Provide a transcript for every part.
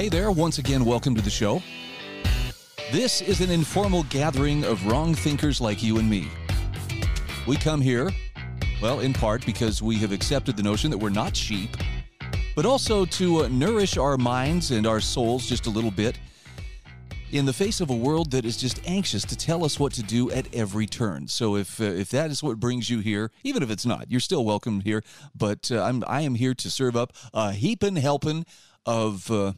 Hey there, once again, welcome to the show. This is an informal gathering of wrong thinkers like you and me. We come here, well, in part because we have accepted the notion that we're not sheep, but also to uh, nourish our minds and our souls just a little bit in the face of a world that is just anxious to tell us what to do at every turn. So if uh, if that is what brings you here, even if it's not, you're still welcome here. But uh, I'm I am here to serve up a heaping helping of. Uh,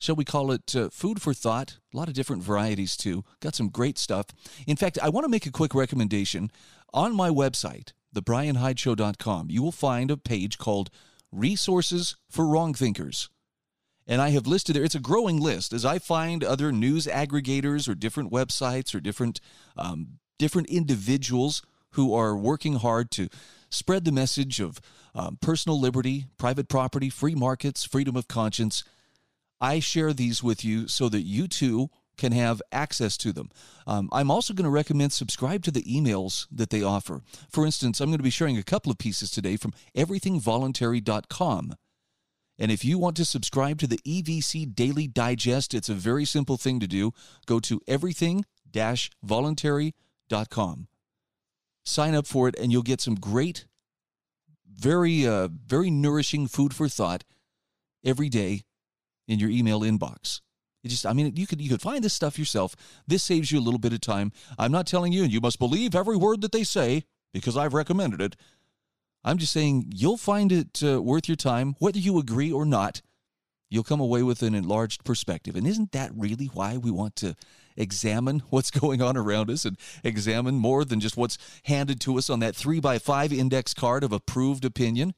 shall we call it uh, food for thought? A lot of different varieties too. Got some great stuff. In fact, I want to make a quick recommendation. On my website, thebryanhydeshow.com, you will find a page called Resources for Wrong Thinkers. And I have listed there, it's a growing list as I find other news aggregators or different websites or different, um, different individuals who are working hard to spread the message of um, personal liberty, private property, free markets, freedom of conscience. I share these with you so that you too can have access to them. Um, I'm also going to recommend subscribe to the emails that they offer. For instance, I'm going to be sharing a couple of pieces today from everythingvoluntary.com. And if you want to subscribe to the EVC Daily Digest, it's a very simple thing to do. Go to everything voluntary.com. Sign up for it, and you'll get some great, very, uh, very nourishing food for thought every day in your email inbox. It just, I mean, you could you could find this stuff yourself. This saves you a little bit of time. I'm not telling you, and you must believe every word that they say because I've recommended it. I'm just saying you'll find it uh, worth your time, whether you agree or not. You'll come away with an enlarged perspective. And isn't that really why we want to examine what's going on around us and examine more than just what's handed to us on that three by five index card of approved opinion?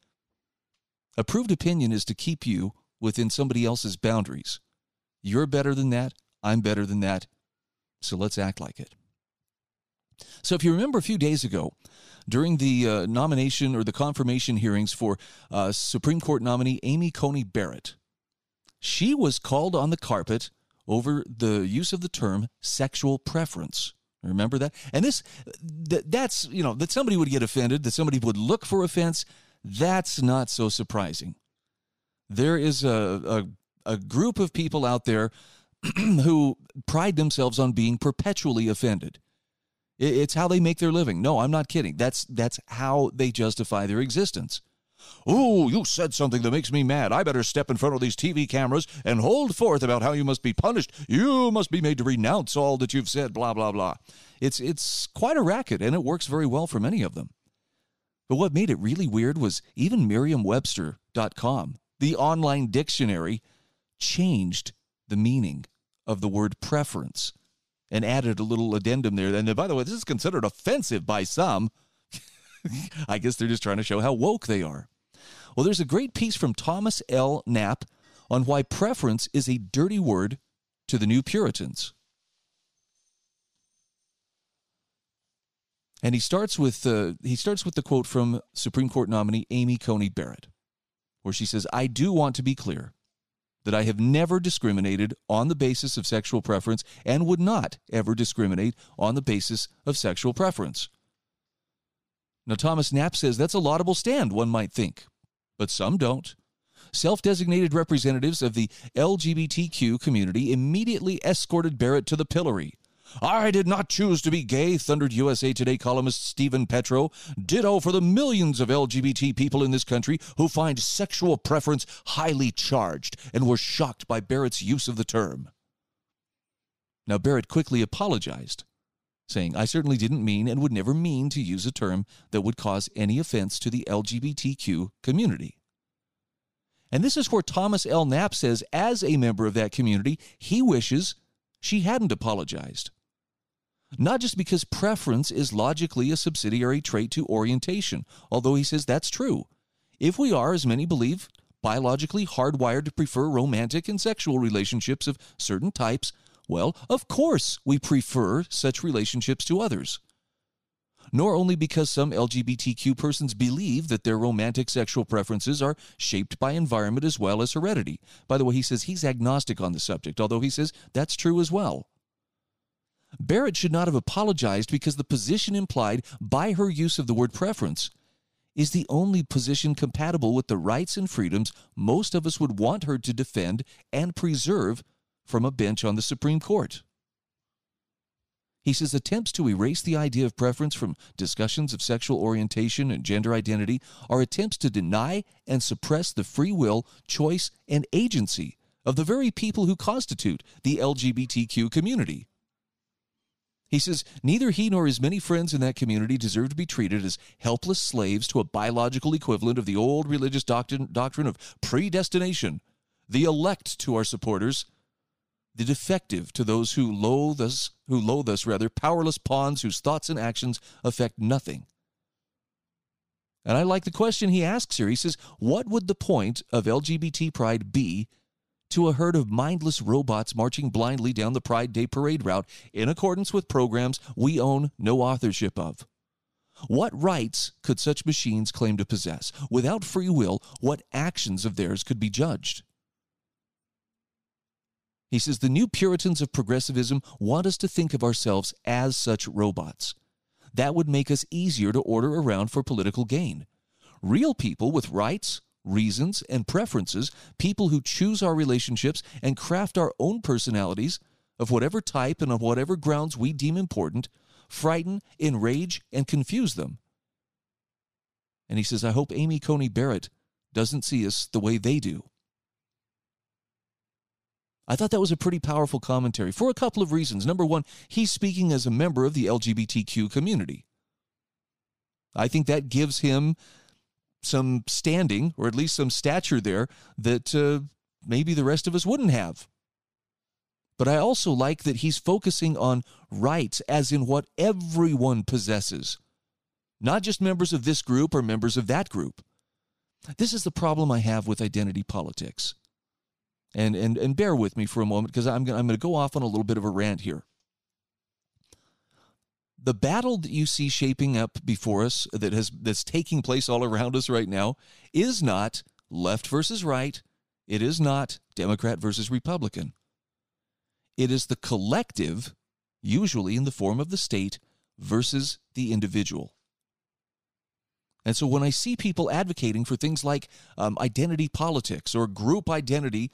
Approved opinion is to keep you within somebody else's boundaries. You're better than that. I'm better than that. So let's act like it. So, if you remember a few days ago, during the uh, nomination or the confirmation hearings for uh, Supreme Court nominee Amy Coney Barrett, she was called on the carpet over the use of the term sexual preference. Remember that? And this, th- that's, you know, that somebody would get offended, that somebody would look for offense, that's not so surprising. There is a, a, a group of people out there who pride themselves on being perpetually offended. It's how they make their living. No, I'm not kidding. That's that's how they justify their existence. Oh, you said something that makes me mad. I better step in front of these TV cameras and hold forth about how you must be punished. You must be made to renounce all that you've said, blah blah blah. It's it's quite a racket and it works very well for many of them. But what made it really weird was even merriam-webster.com, the online dictionary, changed the meaning of the word preference and added a little addendum there. And by the way, this is considered offensive by some. I guess they're just trying to show how woke they are. Well, there's a great piece from Thomas L. Knapp on why preference is a dirty word to the new Puritans. And he starts with uh, he starts with the quote from Supreme Court nominee Amy Coney Barrett, where she says, "I do want to be clear that I have never discriminated on the basis of sexual preference and would not ever discriminate on the basis of sexual preference. Now, Thomas Knapp says that's a laudable stand, one might think, but some don't. Self designated representatives of the LGBTQ community immediately escorted Barrett to the pillory I did not choose to be gay, thundered USA Today columnist Steven Petrow. Ditto for the millions of LGBT people in this country who find sexual preference highly charged and were shocked by Barrett's use of the term. Now, Barrett quickly apologized, saying, I certainly didn't mean and would never mean to use a term that would cause any offense to the LGBTQ community. And this is where Thomas L. Knapp says, as a member of that community, he wishes she hadn't apologized not just because preference is logically a subsidiary trait to orientation, although he says that's true. If we are, as many believe, biologically hardwired to prefer romantic and sexual relationships of certain types, well, of course we prefer such relationships to others. Nor only because some LGBTQ persons believe that their romantic sexual preferences are shaped by environment as well as heredity. By the way, he says he's agnostic on the subject, although he says that's true as well. Barrett should not have apologized because the position implied by her use of the word preference is the only position compatible with the rights and freedoms most of us would want her to defend and preserve from a bench on the Supreme Court. He says attempts to erase the idea of preference from discussions of sexual orientation and gender identity are attempts to deny and suppress the free will, choice, and agency of the very people who constitute the LGBTQ community. He says neither he nor his many friends in that community deserve to be treated as helpless slaves to a biological equivalent of the old religious doctrine, doctrine of predestination, the elect to our supporters, the defective to those who loathe us, who loathe us rather, powerless pawns whose thoughts and actions affect nothing. And I like the question he asks here. He says, What would the point of LGBT pride be to a herd of mindless robots marching blindly down the Pride Day parade route in accordance with programs we own no authorship of. What rights could such machines claim to possess? Without free will, what actions of theirs could be judged? He says the new Puritans of progressivism want us to think of ourselves as such robots. That would make us easier to order around for political gain. Real people with rights, reasons, and preferences, people who choose our relationships and craft our own personalities of whatever type and on whatever grounds we deem important, frighten, enrage, and confuse them. And he says, I hope Amy Coney Barrett doesn't see us the way they do. I thought that was a pretty powerful commentary for a couple of reasons. Number one, he's speaking as a member of the LGBTQ community. I think that gives him some standing or at least some stature there that uh, maybe the rest of us wouldn't have. But I also like that he's focusing on rights as in what everyone possesses, not just members of this group or members of that group. This is the problem I have with identity politics. And, and, and bear with me for a moment because I'm, I'm going to go off on a little bit of a rant here the battle that you see shaping up before us that has that's taking place all around us right now is not left versus right. It is not democrat versus republican. It is the collective usually in the form of the state versus the individual. And so when i see people advocating for things like um, identity politics or group identity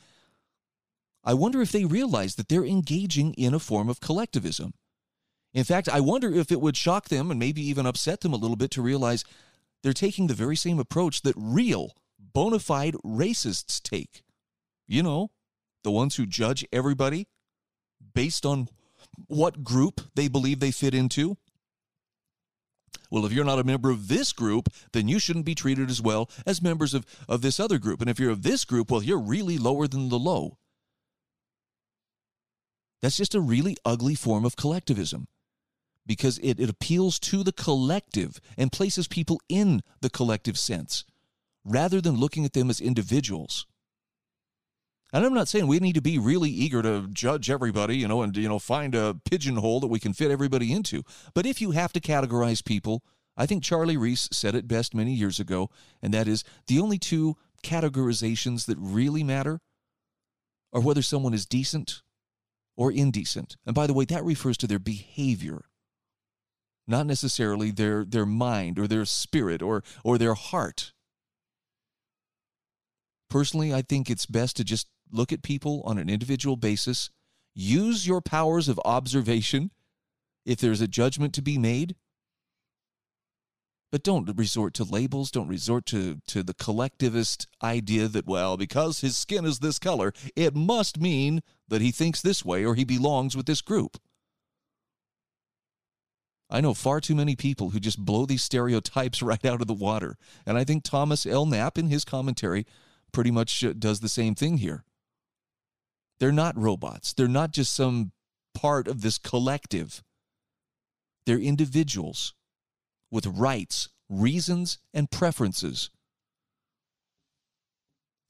i wonder if they realize that they're engaging in a form of collectivism in fact, I wonder if it would shock them and maybe even upset them a little bit to realize they're taking the very same approach that real, bona fide racists take. You know, the ones who judge everybody based on what group they believe they fit into. Well, if you're not a member of this group, then you shouldn't be treated as well as members of, of this other group. And if you're of this group, well, you're really lower than the low. That's just a really ugly form of collectivism because it, it appeals to the collective and places people in the collective sense rather than looking at them as individuals. And I'm not saying we need to be really eager to judge everybody, you know, and you know find a pigeonhole that we can fit everybody into. But if you have to categorize people, I think Charlie Reese said it best many years ago, and that is the only two categorizations that really matter are whether someone is decent or indecent. And by the way, that refers to their behavior not necessarily their their mind or their spirit or or their heart. Personally, I think it's best to just look at people on an individual basis, use your powers of observation if there's a judgment to be made. But don't resort to labels, don't resort to, to the collectivist idea that, well, because his skin is this color, it must mean that he thinks this way or he belongs with this group. I know far too many people who just blow these stereotypes right out of the water. And I think Thomas L. Knapp, in his commentary, pretty much uh, does the same thing here. They're not robots, they're not just some part of this collective. They're individuals with rights, reasons, and preferences.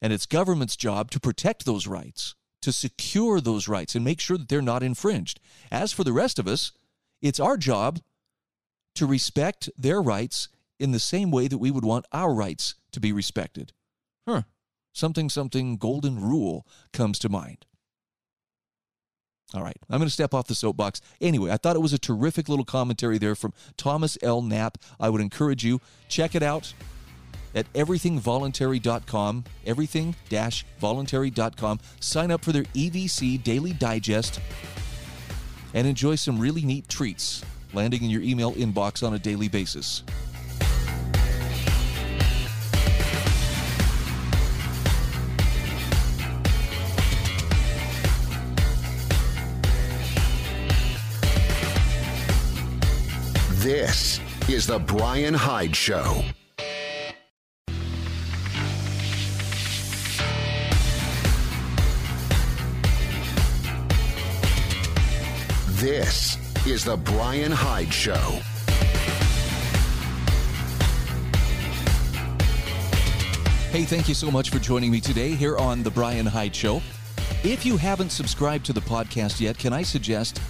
And it's government's job to protect those rights, to secure those rights, and make sure that they're not infringed. As for the rest of us, it's our job to respect their rights in the same way that we would want our rights to be respected. Huh. Something, something golden rule comes to mind. All right, I'm going to step off the soapbox. Anyway, I thought it was a terrific little commentary there from Thomas L. Knapp. I would encourage you check it out at everythingvoluntary.com, everything-voluntary.com. Sign up for their EVC Daily Digest and enjoy some really neat treats landing in your email inbox on a daily basis. This is The Bryan Hyde Show. This is The Bryan Hyde Show. Hey, thank you so much for joining me today here on The Bryan Hyde Show. If you haven't subscribed to the podcast yet, can I suggest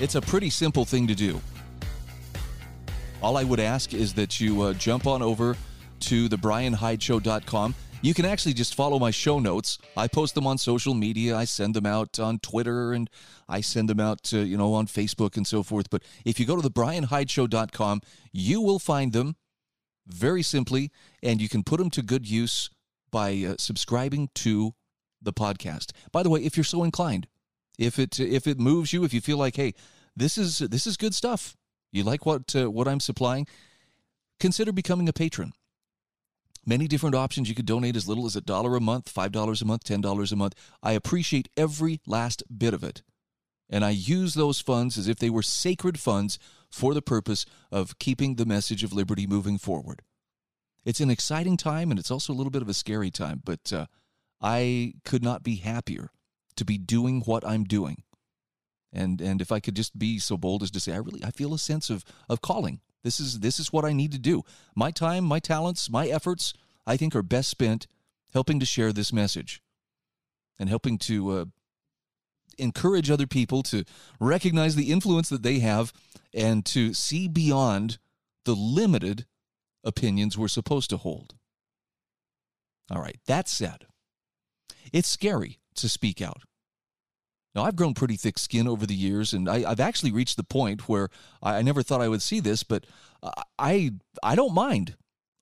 it's a pretty simple thing to do? All I would ask is that you uh, jump on over to thebryanhydeshow.com. You can actually just follow my show notes. I post them on social media. I send them out on Twitter and I send them out, to, you know, on Facebook and so forth. But if you go to thebryanhydeshow.com, you will find them very simply, and you can put them to good use by uh, subscribing to the podcast. By the way, if you're so inclined, if it if it moves you, if you feel like, hey, this is this is good stuff, you like what uh, what I'm supplying, consider becoming a patron. Many different options. You could donate as little as a dollar a month, five dollars a month, ten dollars a month. I appreciate every last bit of it, and I use those funds as if they were sacred funds for the purpose of keeping the message of liberty moving forward. It's an exciting time, and it's also a little bit of a scary time. But uh, I could not be happier to be doing what I'm doing and and if I could just be so bold as to say I really I feel a sense of of calling. This is this is what I need to do. My time, my talents, my efforts, I think are best spent helping to share this message and helping to uh, encourage other people to recognize the influence that they have and to see beyond the limited opinions we're supposed to hold. All right, that said, it's scary to speak out. Now, I've grown pretty thick skin over the years, and I, have actually reached the point where I, I, never thought I would see this, but I I don't mind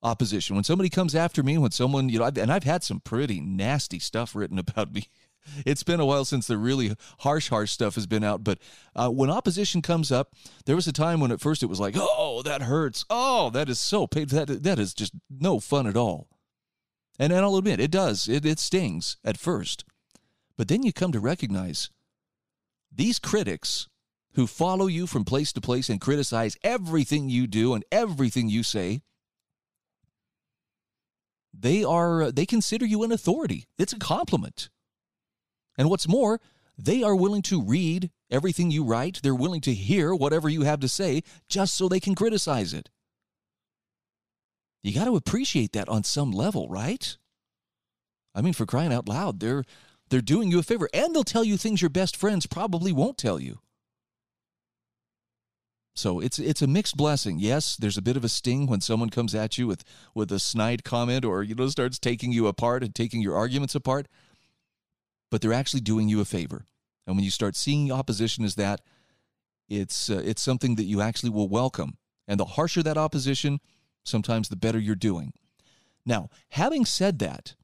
opposition when somebody comes after me. When someone you know, I've, and I've had some pretty nasty stuff written about me. It's been a while since the really harsh, harsh stuff has been out. But uh, when opposition comes up, there was a time when at first it was like, "Oh, that hurts. Oh, that is so. That that is just no fun at all." And, and I'll admit, it does. It, it stings at first. But then you come to recognize these critics who follow you from place to place and criticize everything you do and everything you say, they are they consider you an authority. It's a compliment. And what's more, they are willing to read everything you write. They're willing to hear whatever you have to say just so they can criticize it. You got to appreciate that on some level, right? I mean, for crying out loud, they're they're doing you a favor, and they'll tell you things your best friends probably won't tell you. So it's it's a mixed blessing. Yes, there's a bit of a sting when someone comes at you with with a snide comment or you know starts taking you apart and taking your arguments apart. But they're actually doing you a favor. And when you start seeing opposition as that, it's uh, it's something that you actually will welcome. And the harsher that opposition, sometimes the better you're doing. Now, having said that,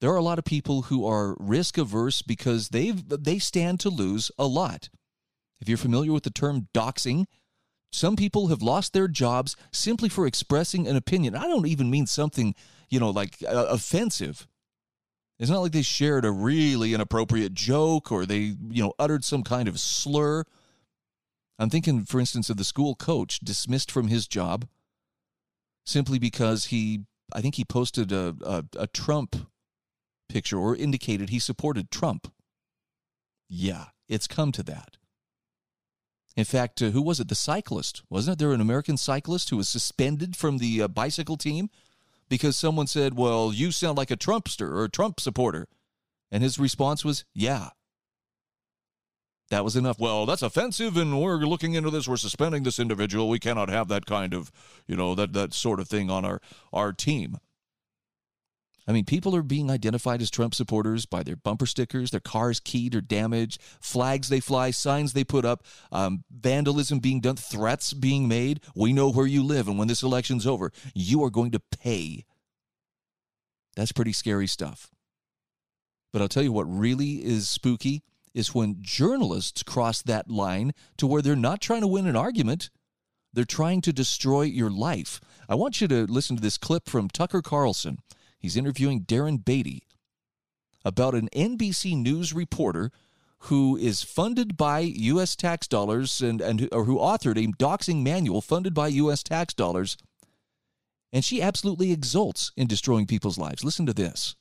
there are a lot of people who are risk averse because they they stand to lose a lot. If you're familiar with the term doxing, some people have lost their jobs simply for expressing an opinion. I don't even mean something, you know, like uh, offensive. It's not like they shared a really inappropriate joke or they, you know, uttered some kind of slur. I'm thinking, for instance, of the school coach dismissed from his job simply because he, I think he posted a, a, a Trump picture or indicated he supported Trump. Yeah, it's come to that. In fact, uh, who was it? The cyclist. Wasn't there an American cyclist who was suspended from the uh, bicycle team because someone said, Well, you sound like a Trumpster or a Trump supporter. And his response was, Yeah. That was enough. Well, that's offensive, and we're looking into this. We're suspending this individual. We cannot have that kind of, you know, that, that sort of thing on our, our team. I mean, people are being identified as Trump supporters by their bumper stickers, their cars keyed or damaged, flags they fly, signs they put up, um, vandalism being done, threats being made. We know where you live, and when this election's over, you are going to pay. That's pretty scary stuff. But I'll tell you what really is spooky is when journalists cross that line to where they're not trying to win an argument, they're trying to destroy your life. I want you to listen to this clip from Tucker Carlson. He's interviewing Darren Beattie about an NBC News reporter who is funded by U.S. tax dollars and, and or who authored a doxing manual funded by U.S. tax dollars. And she absolutely exults in destroying people's lives. Listen to this.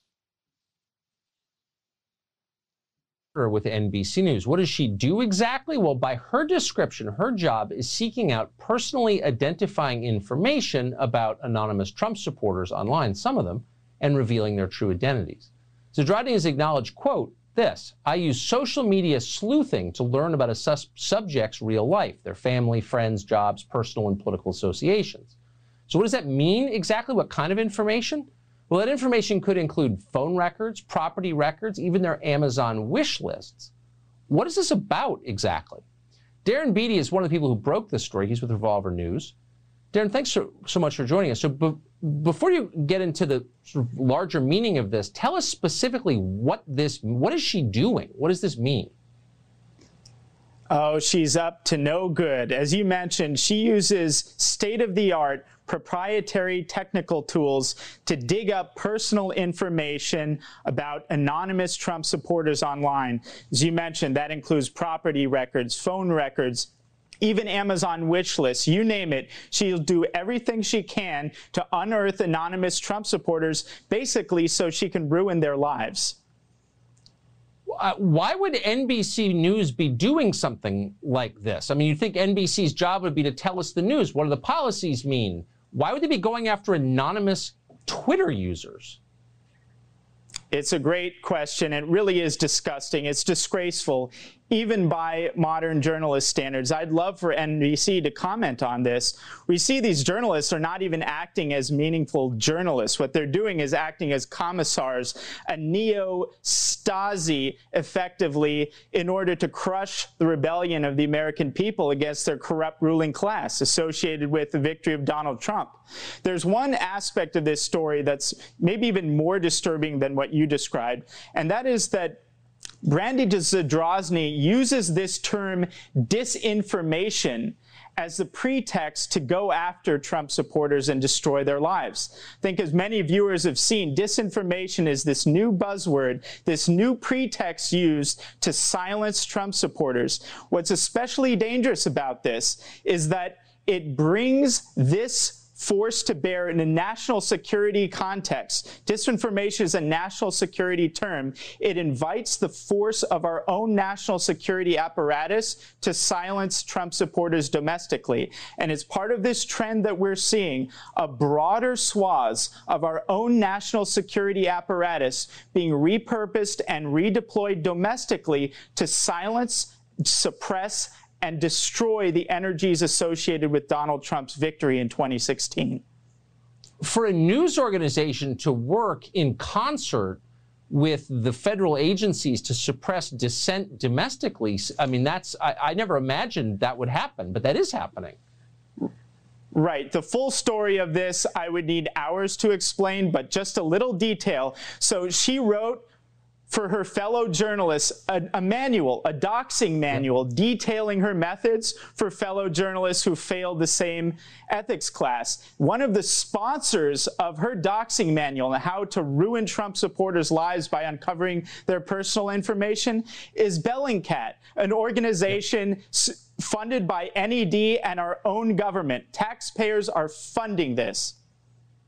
with NBC News. What does she do exactly? Well, by her description, her job is seeking out personally identifying information about anonymous Trump supporters online, some of them, and revealing their true identities. Zadrozny has acknowledged, quote, this, I use social media sleuthing to learn about a sus- subject's real life, their family, friends, jobs, personal and political associations. So what does that mean exactly? What kind of information? Well, that information could include phone records, property records, even their Amazon wish lists. What is this about exactly? Darren Beattie is one of the people who broke this story. He's with Revolver News. Darren, thanks so, so much for joining us. So, before you get into the sort of larger meaning of this, tell us specifically what this, what is she doing? What does this mean? Oh, she's up to no good. As you mentioned, she uses state of the art proprietary technical tools to dig up personal information about anonymous Trump supporters online. As you mentioned, that includes property records, phone records, even Amazon wish lists, you name it. She'll do everything she can to unearth anonymous Trump supporters, basically so she can ruin their lives. Uh, why would NBC News be doing something like this? I mean, you think NBC's job would be to tell us the news. What do the policies mean? Why would they be going after anonymous Twitter users? It's a great question. It really is disgusting. It's disgraceful even by modern journalist standards. I'd love for NBC to comment on this. We see these journalists are not even acting as meaningful journalists. What they're doing is acting as commissars, a neo Stasi, effectively, in order to crush the rebellion of the American people against their corrupt ruling class associated with the victory of Donald Trump. There's one aspect of this story that's maybe even more disturbing than what you described, and that is that Brandy Zadrozny uses this term disinformation as the pretext to go after Trump supporters and destroy their lives. I think as many viewers have seen, disinformation is this new buzzword, this new pretext used to silence Trump supporters. What's especially dangerous about this is that it brings this forced to bear in a national security context. Disinformation is a national security term. It invites the force of our own national security apparatus to silence Trump supporters domestically. And it's part of this trend that we're seeing a broader swaths of our own national security apparatus being repurposed and redeployed domestically to silence, suppress, and destroy the energies associated with Donald Trump's victory in 2016. For a news organization to work in concert with the federal agencies to suppress dissent domestically, I mean, that's, I, I never imagined that would happen, but that is happening. Right. The full story of this, I would need hours to explain, but just a little detail. So she wrote for her fellow journalists a, a, manual, a doxing manual detailing her methods for fellow journalists who failed the same ethics class. One of the sponsors of her doxing manual and how to ruin Trump supporters' lives by uncovering their personal information is Bellingcat, an organization funded by NED and our own government. Taxpayers are funding this.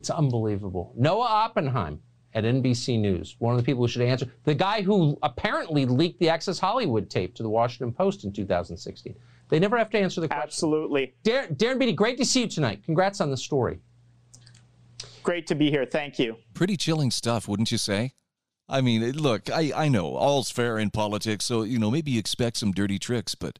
It's unbelievable. Noah Oppenheim at NBC News, one of the people who should answer, the guy who apparently leaked the Access Hollywood tape to the Washington Post in 2016. They never have to answer the question. Absolutely. Darren, Darren Beattie, great to see you tonight. Congrats on the story. Great to be here. Thank you. Pretty chilling stuff, wouldn't you say? I mean, look, I, I know all's fair in politics, so, you know, maybe you expect some dirty tricks, but,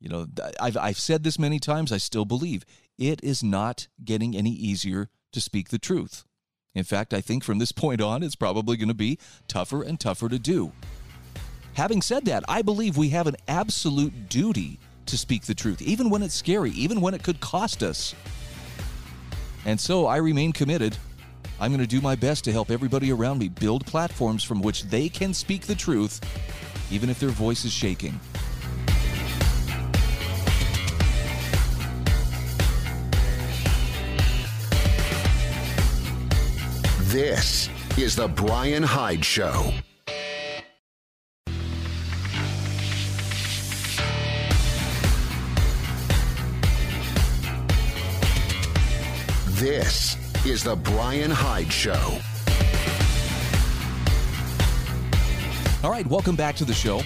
you know, I've, I've said this many times, I still believe it is not getting any easier to speak the truth. In fact, I think from this point on, it's probably going to be tougher and tougher to do. Having said that, I believe we have an absolute duty to speak the truth, even when it's scary, even when it could cost us. And so I remain committed. I'm going to do my best to help everybody around me build platforms from which they can speak the truth, even if their voice is shaking. This is The Bryan Hyde Show. This is The Bryan Hyde Show. All right, welcome back to the show.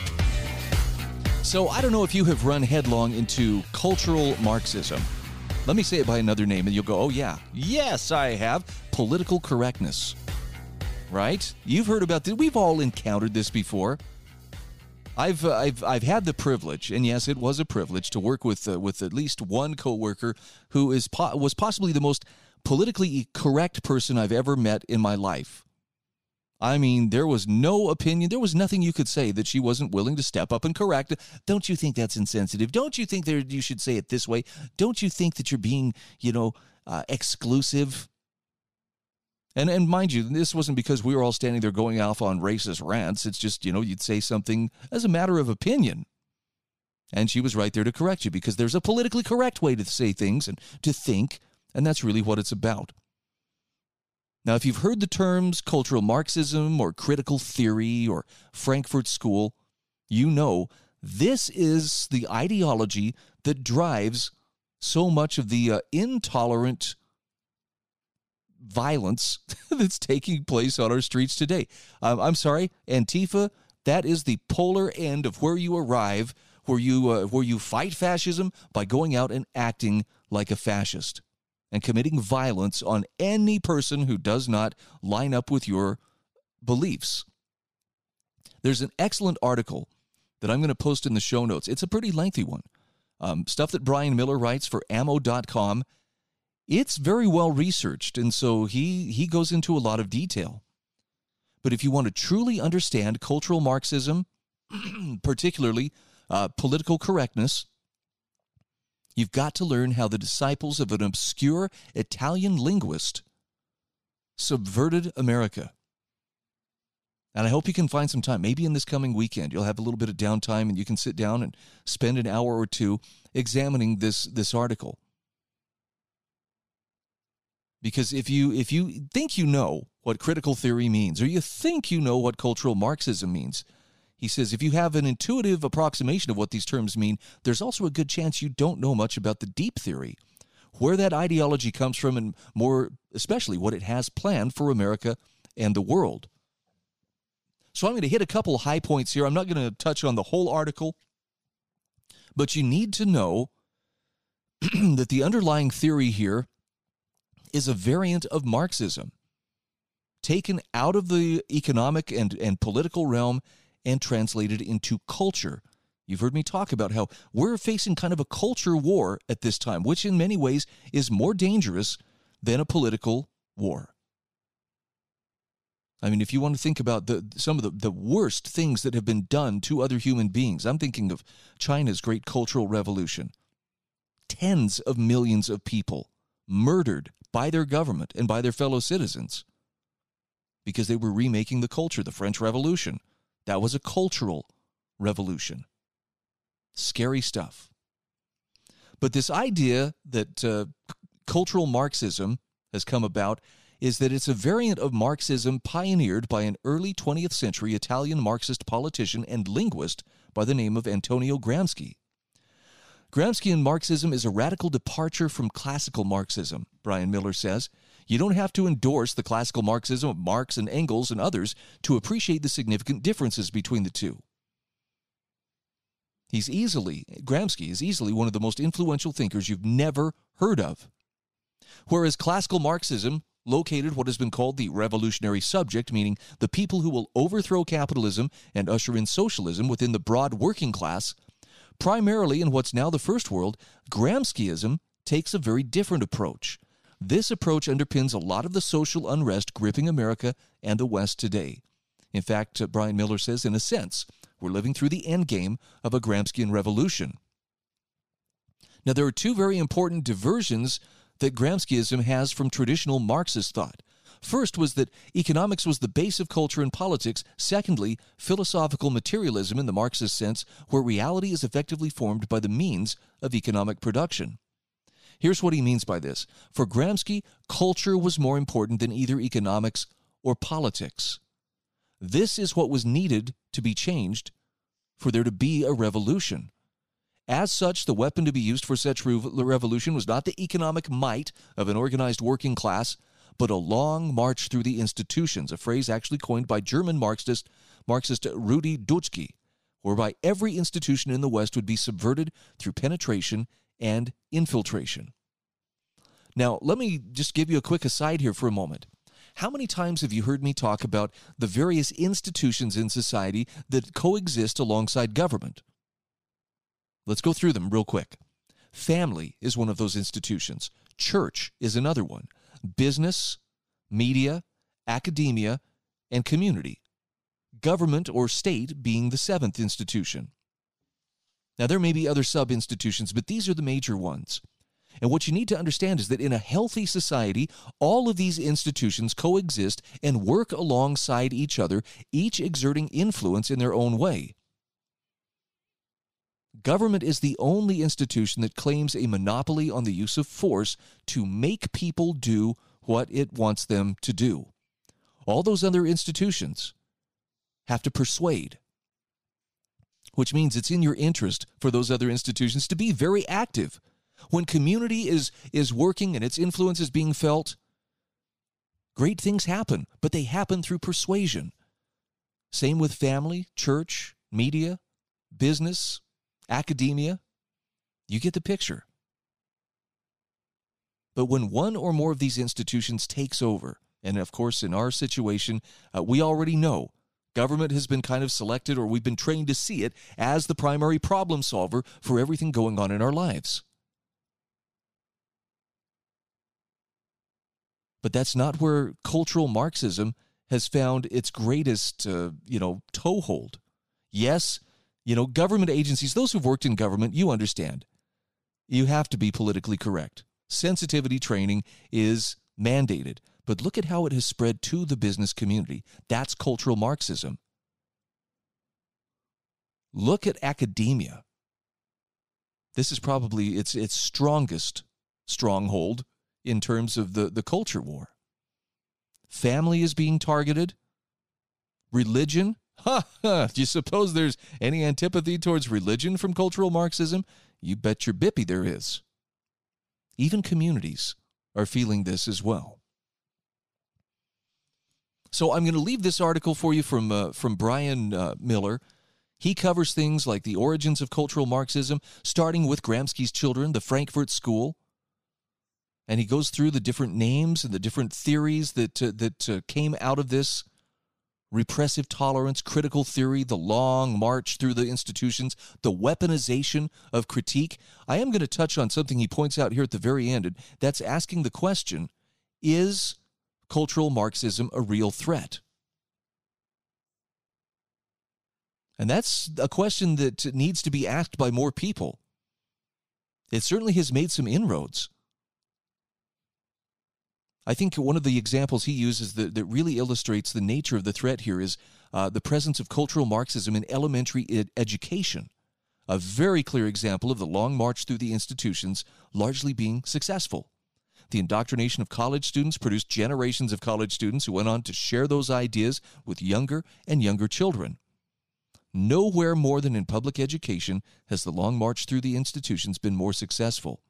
So, I don't know if you have run headlong into cultural Marxism. Let me say it by another name, and you'll go, oh, yeah, yes, I have. Political correctness. Right? You've heard about this. We've all encountered this before. I've, uh, I've, I've had the privilege, and yes, it was a privilege to work with, uh, with at least one coworker who is po- was possibly the most politically correct person I've ever met in my life. I mean, there was no opinion, there was nothing you could say that she wasn't willing to step up and correct. Don't you think that's insensitive? Don't you think there you should say it this way? Don't you think that you're being, you know, uh, exclusive? And and mind you, this wasn't because we were all standing there going off on racist rants. It's just, you know, you'd say something as a matter of opinion. And she was right there to correct you because there's a politically correct way to say things and to think, and that's really what it's about. Now, if you've heard the terms cultural Marxism or critical theory or Frankfurt School, you know this is the ideology that drives so much of the uh, intolerant violence that's taking place on our streets today. Um, I'm sorry, Antifa, that is the polar end of where you arrive, where you uh, where you fight fascism by going out and acting like a fascist and committing violence on any person who does not line up with your beliefs. There's an excellent article that I'm going to post in the show notes. It's a pretty lengthy one. Um, stuff that Brian Miller writes for ammo.com it's very well researched, and so he, he goes into a lot of detail. But if you want to truly understand cultural Marxism, particularly uh, political correctness, you've got to learn how the disciples of an obscure Italian linguist subverted America. And I hope you can find some time, maybe in this coming weekend, you'll have a little bit of downtime and you can sit down and spend an hour or two examining this, this article because if you if you think you know what critical theory means or you think you know what cultural marxism means he says if you have an intuitive approximation of what these terms mean there's also a good chance you don't know much about the deep theory. Where that ideology comes from and more especially what it has planned for america and the world. So i'm going to hit a couple high points here. I'm not going to touch on the whole article but you need to know that the underlying theory here is a variant of Marxism, taken out of the economic and, and political realm and translated into culture. You've heard me talk about how we're facing kind of a culture war at this time, which in many ways is more dangerous than a political war. I mean, if you want to think about the, some of the, the worst things that have been done to other human beings, I'm thinking of China's great cultural revolution. Tens of millions of people murdered by their government and by their fellow citizens because they were remaking the culture, the French Revolution. That was a cultural revolution. Scary stuff. But this idea that uh, cultural Marxism has come about is that it's a variant of Marxism pioneered by an early 20th century Italian Marxist politician and linguist by the name of Antonio Gramsci. Gramscian Marxism is a radical departure from classical Marxism, Brian Miller says. You don't have to endorse the classical Marxism of Marx and Engels and others to appreciate the significant differences between the two. He's easily, Gramsci is easily one of the most influential thinkers you've never heard of. Whereas classical Marxism located what has been called the revolutionary subject, meaning the people who will overthrow capitalism and usher in socialism within the broad working class. Primarily in what's now the first world, Gramsciism takes a very different approach. This approach underpins a lot of the social unrest gripping America and the West today. In fact, uh, Brian Miller says, in a sense, we're living through the endgame of a Gramscian revolution. Now, there are two very important diversions that Gramsciism has from traditional Marxist thought. First was that economics was the base of culture and politics. Secondly, philosophical materialism in the Marxist sense, where reality is effectively formed by the means of economic production. Here's what he means by this. For Gramsci, culture was more important than either economics or politics. This is what was needed to be changed for there to be a revolution. As such, the weapon to be used for such revolution was not the economic might of an organized working class, but a long march through the institutions, a phrase actually coined by German Marxist, Marxist Rudi Dutschke, whereby every institution in the West would be subverted through penetration and infiltration. Now, let me just give you a quick aside here for a moment. How many times have you heard me talk about the various institutions in society that coexist alongside government? Let's go through them real quick. Family is one of those institutions, church is another one, business, media, academia, and community. Government or state being the seventh institution. Now, there may be other sub institutions, but these are the major ones. And what you need to understand is that in a healthy society, all of these institutions coexist and work alongside each other, each exerting influence in their own way. Government is the only institution that claims a monopoly on the use of force to make people do what it wants them to do. All those other institutions have to persuade, which means it's in your interest for those other institutions to be very active when community is, is working and its influence is being felt, great things happen, but they happen through persuasion. Same with family, church, media, business, academia. You get the picture. But when one or more of these institutions takes over, and of course, in our situation, uh, we already know government has been kind of selected or we've been trained to see it as the primary problem solver for everything going on in our lives. But that's not where cultural Marxism has found its greatest, uh, you know, toehold. Yes, you know, government agencies, those who've worked in government, you understand. You have to be politically correct. Sensitivity training is mandated. But look at how it has spread to the business community. That's cultural Marxism. Look at academia. This is probably its its strongest stronghold in terms of the, the culture war. Family is being targeted. Religion. Ha ha. Do you suppose there's any antipathy towards religion from cultural Marxism? You bet your bippy there is. Even communities are feeling this as well. So I'm going to leave this article for you from uh, from Brian uh, Miller. He covers things like the origins of cultural Marxism, starting with Gramsci's children, the Frankfurt School, and he goes through the different names and the different theories that uh, that uh, came out of this repressive tolerance, critical theory, the long march through the institutions, the weaponization of critique. I am going to touch on something he points out here at the very end, and that's asking the question is cultural Marxism a real threat? And that's a question that needs to be asked by more people. It certainly has made some inroads. I think one of the examples he uses that, that really illustrates the nature of the threat here is uh, the presence of cultural Marxism in elementary ed- education. A very clear example of the long march through the institutions largely being successful. The indoctrination of college students produced generations of college students who went on to share those ideas with younger and younger children. Nowhere more than in public education has the long march through the institutions been more successful.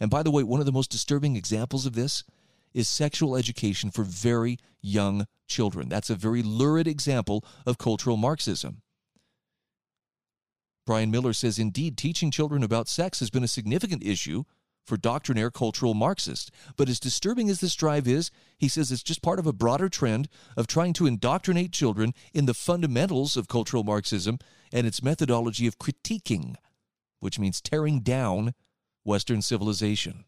And by the way, one of the most disturbing examples of this is sexual education for very young children. That's a very lurid example of cultural Marxism. Brian Miller says, indeed, teaching children about sex has been a significant issue for doctrinaire cultural Marxists. But as disturbing as this drive is, he says it's just part of a broader trend of trying to indoctrinate children in the fundamentals of cultural Marxism and its methodology of critiquing, which means tearing down Western civilization.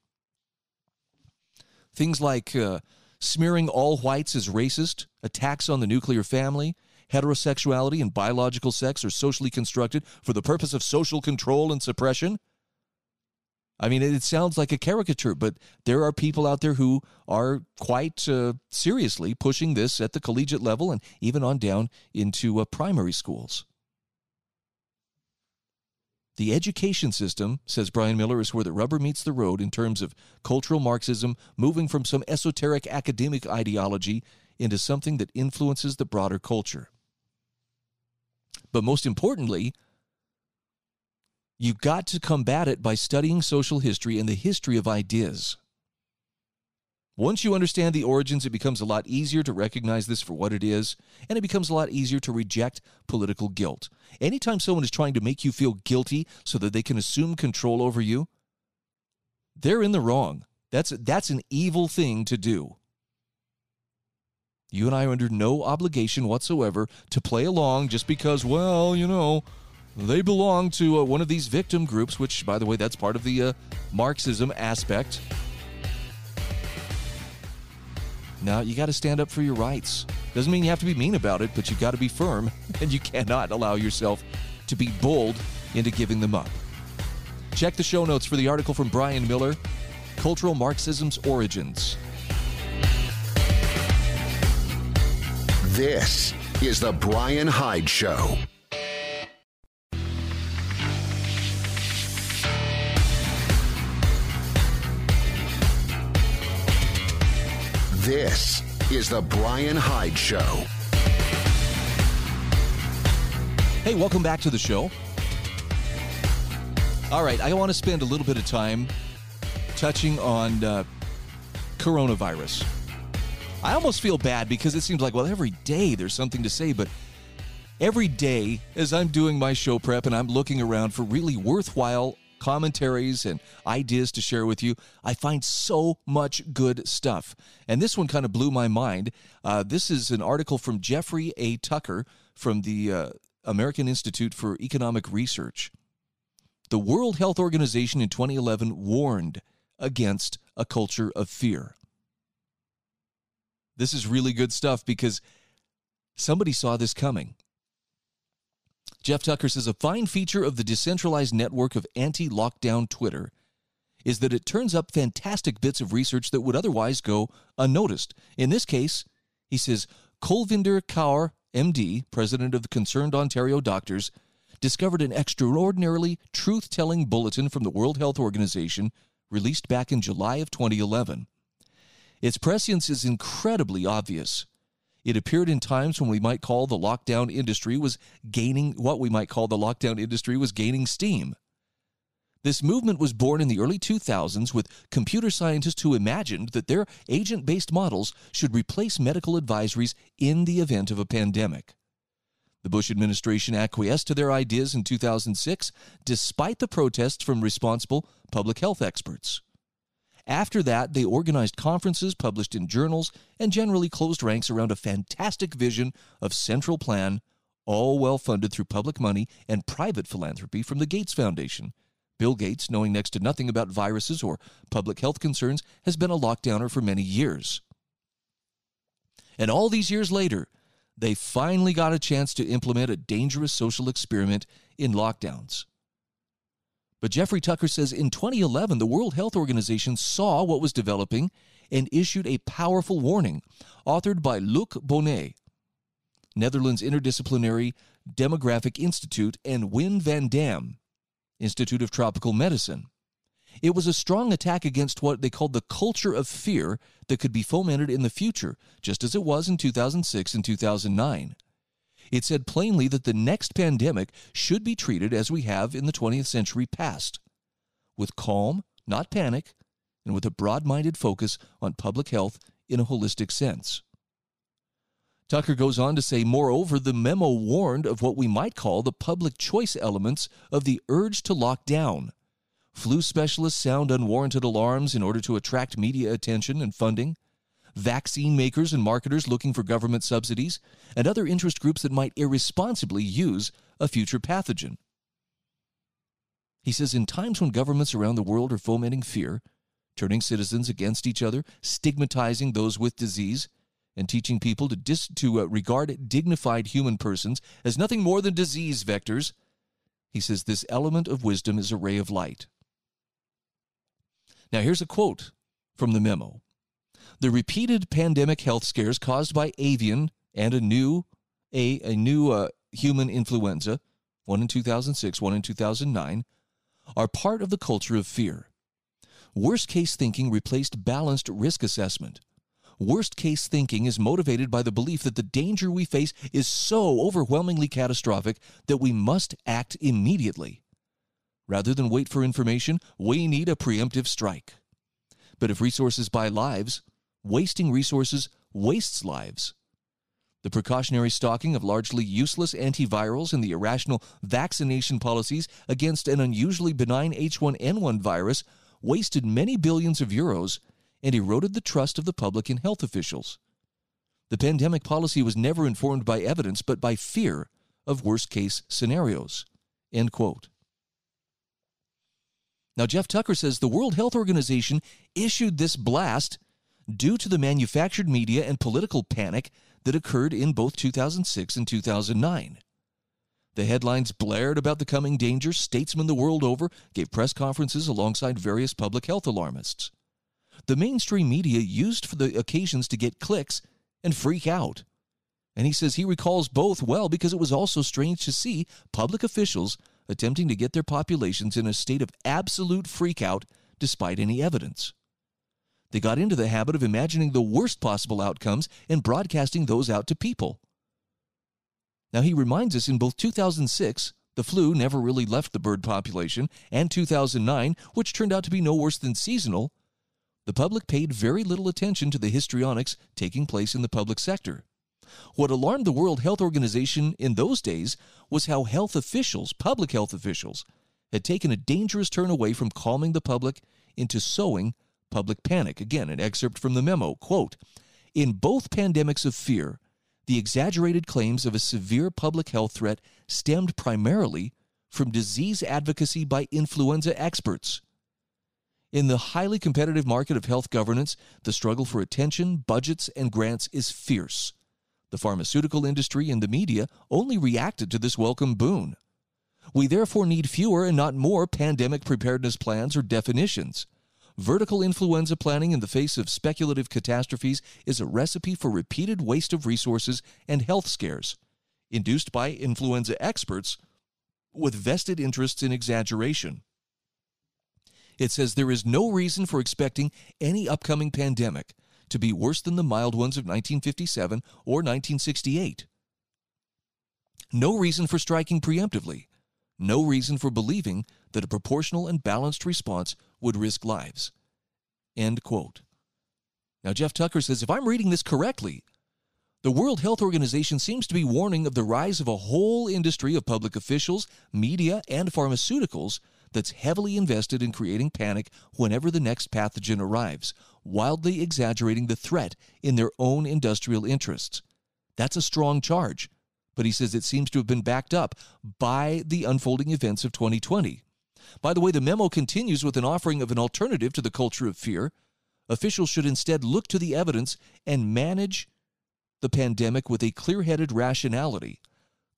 Things like uh, smearing all whites as racist, attacks on the nuclear family, heterosexuality and biological sex are socially constructed for the purpose of social control and suppression. I mean, it sounds like a caricature, but there are people out there who are quite uh, seriously pushing this at the collegiate level and even on down into uh, primary schools. The education system, says Brian Miller, is where the rubber meets the road in terms of cultural Marxism moving from some esoteric academic ideology into something that influences the broader culture. But most importantly, you've got to combat it by studying social history and the history of ideas. Once you understand the origins, it becomes a lot easier to recognize this for what it is, and it becomes a lot easier to reject political guilt. Anytime someone is trying to make you feel guilty so that they can assume control over you, they're in the wrong. That's, that's an evil thing to do. You and I are under no obligation whatsoever to play along just because, well, you know, they belong to uh, one of these victim groups, which, by the way, that's part of the uh, Marxism aspect. Now, you got to stand up for your rights. Doesn't mean you have to be mean about it, but you got to be firm, and you cannot allow yourself to be bold into giving them up. Check the show notes for the article from Brian Miller Cultural Marxism's Origins. This is The Bryan Hyde Show. This is The Bryan Hyde Show. Hey, welcome back to the show. All right, I want to spend a little bit of time touching on uh, coronavirus. I almost feel bad because it seems like, well, every day there's something to say, but every day as I'm doing my show prep and I'm looking around for really worthwhile commentaries and ideas to share with you, I find so much good stuff. And this one kind of blew my mind. Uh, this is an article from Jeffrey A. Tucker from the uh, American Institute for Economic Research. The World Health Organization in 2011 warned against a culture of fear. This is really good stuff because somebody saw this coming. Jeff Tucker says a fine feature of the decentralized network of anti lockdown Twitter is that it turns up fantastic bits of research that would otherwise go unnoticed. In this case, he says Kulvinder Kaur, MD, president of the Concerned Ontario Doctors, discovered an extraordinarily truth telling bulletin from the World Health Organization released back in July of 2011. Its prescience is incredibly obvious. It appeared in times when we might call the lockdown industry was gaining what we might call the lockdown industry was gaining steam. This movement was born in the early 2000s with computer scientists who imagined that their agent based models should replace medical advisories in the event of a pandemic. The Bush administration acquiesced to their ideas in 2006, despite the protests from responsible public health experts. After that, they organized conferences, published in journals, and generally closed ranks around a fantastic vision of central plan, all well funded through public money and private philanthropy from the Gates Foundation. Bill Gates, knowing next to nothing about viruses or public health concerns, has been a lockdowner for many years. And all these years later, they finally got a chance to implement a dangerous social experiment in lockdowns. But Jeffrey Tucker says in 2011, the World Health Organization saw what was developing and issued a powerful warning, authored by Luc Bonneux, Netherlands Interdisciplinary Demographic Institute, and Wim Van Damme, Institute of Tropical Medicine. It was a strong attack against what they called the culture of fear that could be fomented in the future, just as it was in 2006 and 2009. It said plainly that the next pandemic should be treated as we have in the 20th century past, with calm, not panic, and with a broad minded focus on public health in a holistic sense. Tucker goes on to say, moreover, the memo warned of what we might call the public choice elements of the urge to lock down, Flu specialists sound unwarranted alarms in order to attract media attention and funding. Vaccine makers and marketers looking for government subsidies, and other interest groups that might irresponsibly use a future pathogen. He says in times when governments around the world are fomenting fear, turning citizens against each other, stigmatizing those with disease, and teaching people to, dis- to uh, regard dignified human persons as nothing more than disease vectors, he says this element of wisdom is a ray of light. Now, here's a quote from the memo The repeated pandemic health scares caused by avian and a new, a, a new uh, human influenza, one in 2006, one in 2009, are part of the culture of fear. Worst case thinking replaced balanced risk assessment. Worst case thinking is motivated by the belief that the danger we face is so overwhelmingly catastrophic that we must act immediately. Rather than wait for information, we need a preemptive strike. But if resources buy lives, wasting resources wastes lives. The precautionary stocking of largely useless antivirals and the irrational vaccination policies against an unusually benign H1N1 virus wasted many billions of euros and eroded the trust of the public in health officials. The pandemic policy was never informed by evidence but by fear of worst case scenarios. End quote. Now, Jeff Tucker says the World Health Organization issued this blast due to the manufactured media and political panic that occurred in both 2006 and 2009. The headlines blared about the coming danger. Statesmen the world over gave press conferences alongside various public health alarmists. The mainstream media used for the occasions to get clicks and freak out. And he says he recalls both well because it was also strange to see public officials attempting to get their populations in a state of absolute freakout despite any evidence. They got into the habit of imagining the worst possible outcomes and broadcasting those out to people. Now, he reminds us in both 2006, the flu never really left the bird population, and 2009, which turned out to be no worse than seasonal, the public paid very little attention to the histrionics taking place in the public sector. What alarmed the World Health Organization in those days was how health officials, public health officials, had taken a dangerous turn away from calming the public into sowing public panic. Again, an excerpt from the memo. Quote, in both pandemics of fear, the exaggerated claims of a severe public health threat stemmed primarily from disease advocacy by influenza experts. In the highly competitive market of health governance, the struggle for attention, budgets, and grants is fierce. The pharmaceutical industry and the media only reacted to this welcome boon. We therefore need fewer and not more pandemic preparedness plans or definitions. Vertical influenza planning in the face of speculative catastrophes is a recipe for repeated waste of resources and health scares, induced by influenza experts with vested interests in exaggeration. It says there is no reason for expecting any upcoming pandemic to be worse than the mild ones of 1957 or 1968. No reason for striking preemptively. No reason for believing that a proportional and balanced response would risk lives. End quote. Now, Jeff Tucker says if I'm reading this correctly, the World Health Organization seems to be warning of the rise of a whole industry of public officials, media, and pharmaceuticals that's heavily invested in creating panic whenever the next pathogen arrives, wildly exaggerating the threat in their own industrial interests. That's a strong charge, but he says it seems to have been backed up by the unfolding events of 2020. By the way, the memo continues with an offering of an alternative to the culture of fear. Officials should instead look to the evidence and manage the pandemic with a clear headed rationality.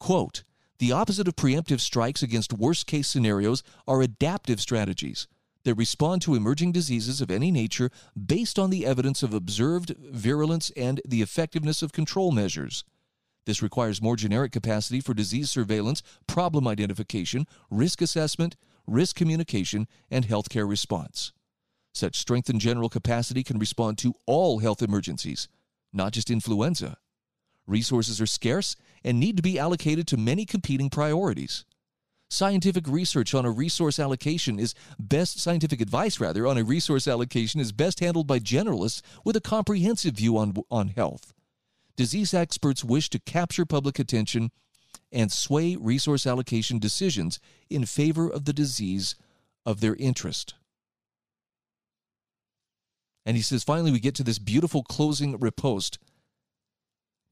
Quote, the opposite of preemptive strikes against worst case scenarios are adaptive strategies that respond to emerging diseases of any nature based on the evidence of observed virulence and the effectiveness of control measures. This requires more generic capacity for disease surveillance, problem identification, risk assessment, risk communication, and healthcare response. Such strengthened general capacity can respond to all health emergencies, not just influenza. Resources are scarce and need to be allocated to many competing priorities. Scientific research on a resource allocation is best, scientific advice rather, on a resource allocation is best handled by generalists with a comprehensive view on, on health. Disease experts wish to capture public attention and sway resource allocation decisions in favor of the disease of their interest. And he says, finally, we get to this beautiful closing riposte.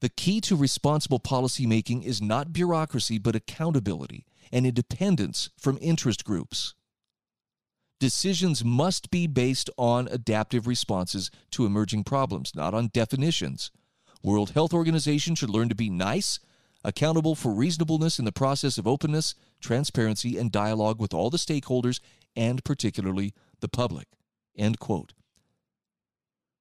The key to responsible policymaking is not bureaucracy, but accountability and independence from interest groups. Decisions must be based on adaptive responses to emerging problems, not on definitions. World Health Organization should learn to be nice, accountable for reasonableness in the process of openness, transparency, and dialogue with all the stakeholders and particularly the public. End quote.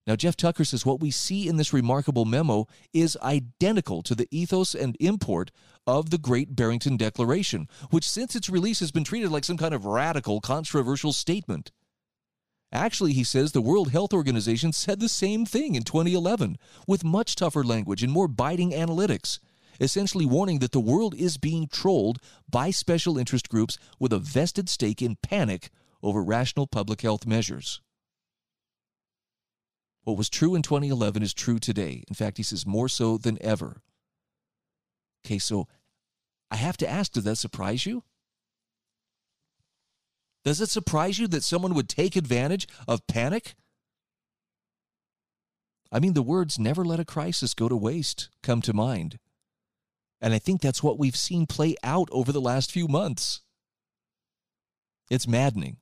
Now, Jeff Tucker says what we see in this remarkable memo is identical to the ethos and import of the Great Barrington Declaration, which since its release has been treated like some kind of radical, controversial statement. Actually, he says the World Health Organization said the same thing in 2011 with much tougher language and more biting analytics, essentially warning that the world is being trolled by special interest groups with a vested stake in panic over rational public health measures. What was true in 2011 is true today. In fact, he says more so than ever. Okay, so I have to ask, does that surprise you? Does it surprise you that someone would take advantage of panic? I mean, the words never let a crisis go to waste come to mind. And I think that's what we've seen play out over the last few months. It's maddening.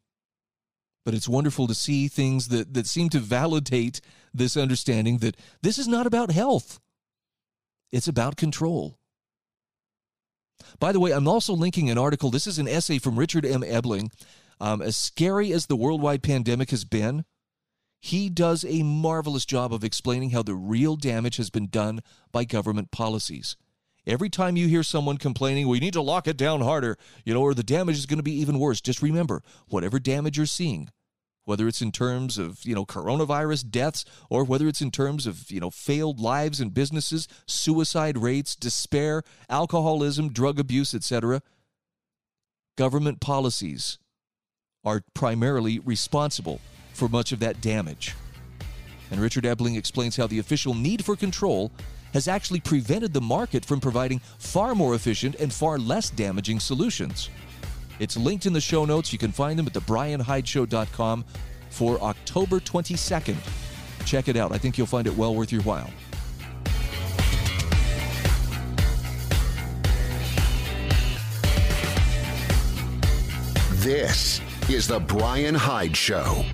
But it's wonderful to see things that, that seem to validate this understanding that this is not about health, it's about control. By the way, I'm also linking an article. This is an essay from Richard M. Ebeling. Um, as scary as the worldwide pandemic has been, he does a marvelous job of explaining how the real damage has been done by government policies. Every time you hear someone complaining, we need to lock it down harder, you know, or the damage is going to be even worse, just remember whatever damage you're seeing, whether it's in terms of, you know, coronavirus deaths or whether it's in terms of, you know, failed lives and businesses, suicide rates, despair, alcoholism, drug abuse, etc. Government policies are primarily responsible for much of that damage. And Richard Ebeling explains how the official need for control has actually prevented the market from providing far more efficient and far less damaging solutions. It's linked in the show notes. You can find them at thebryanhydeshow.com for October 22nd. Check it out. I think you'll find it well worth your while. This is The Bryan Hyde Show.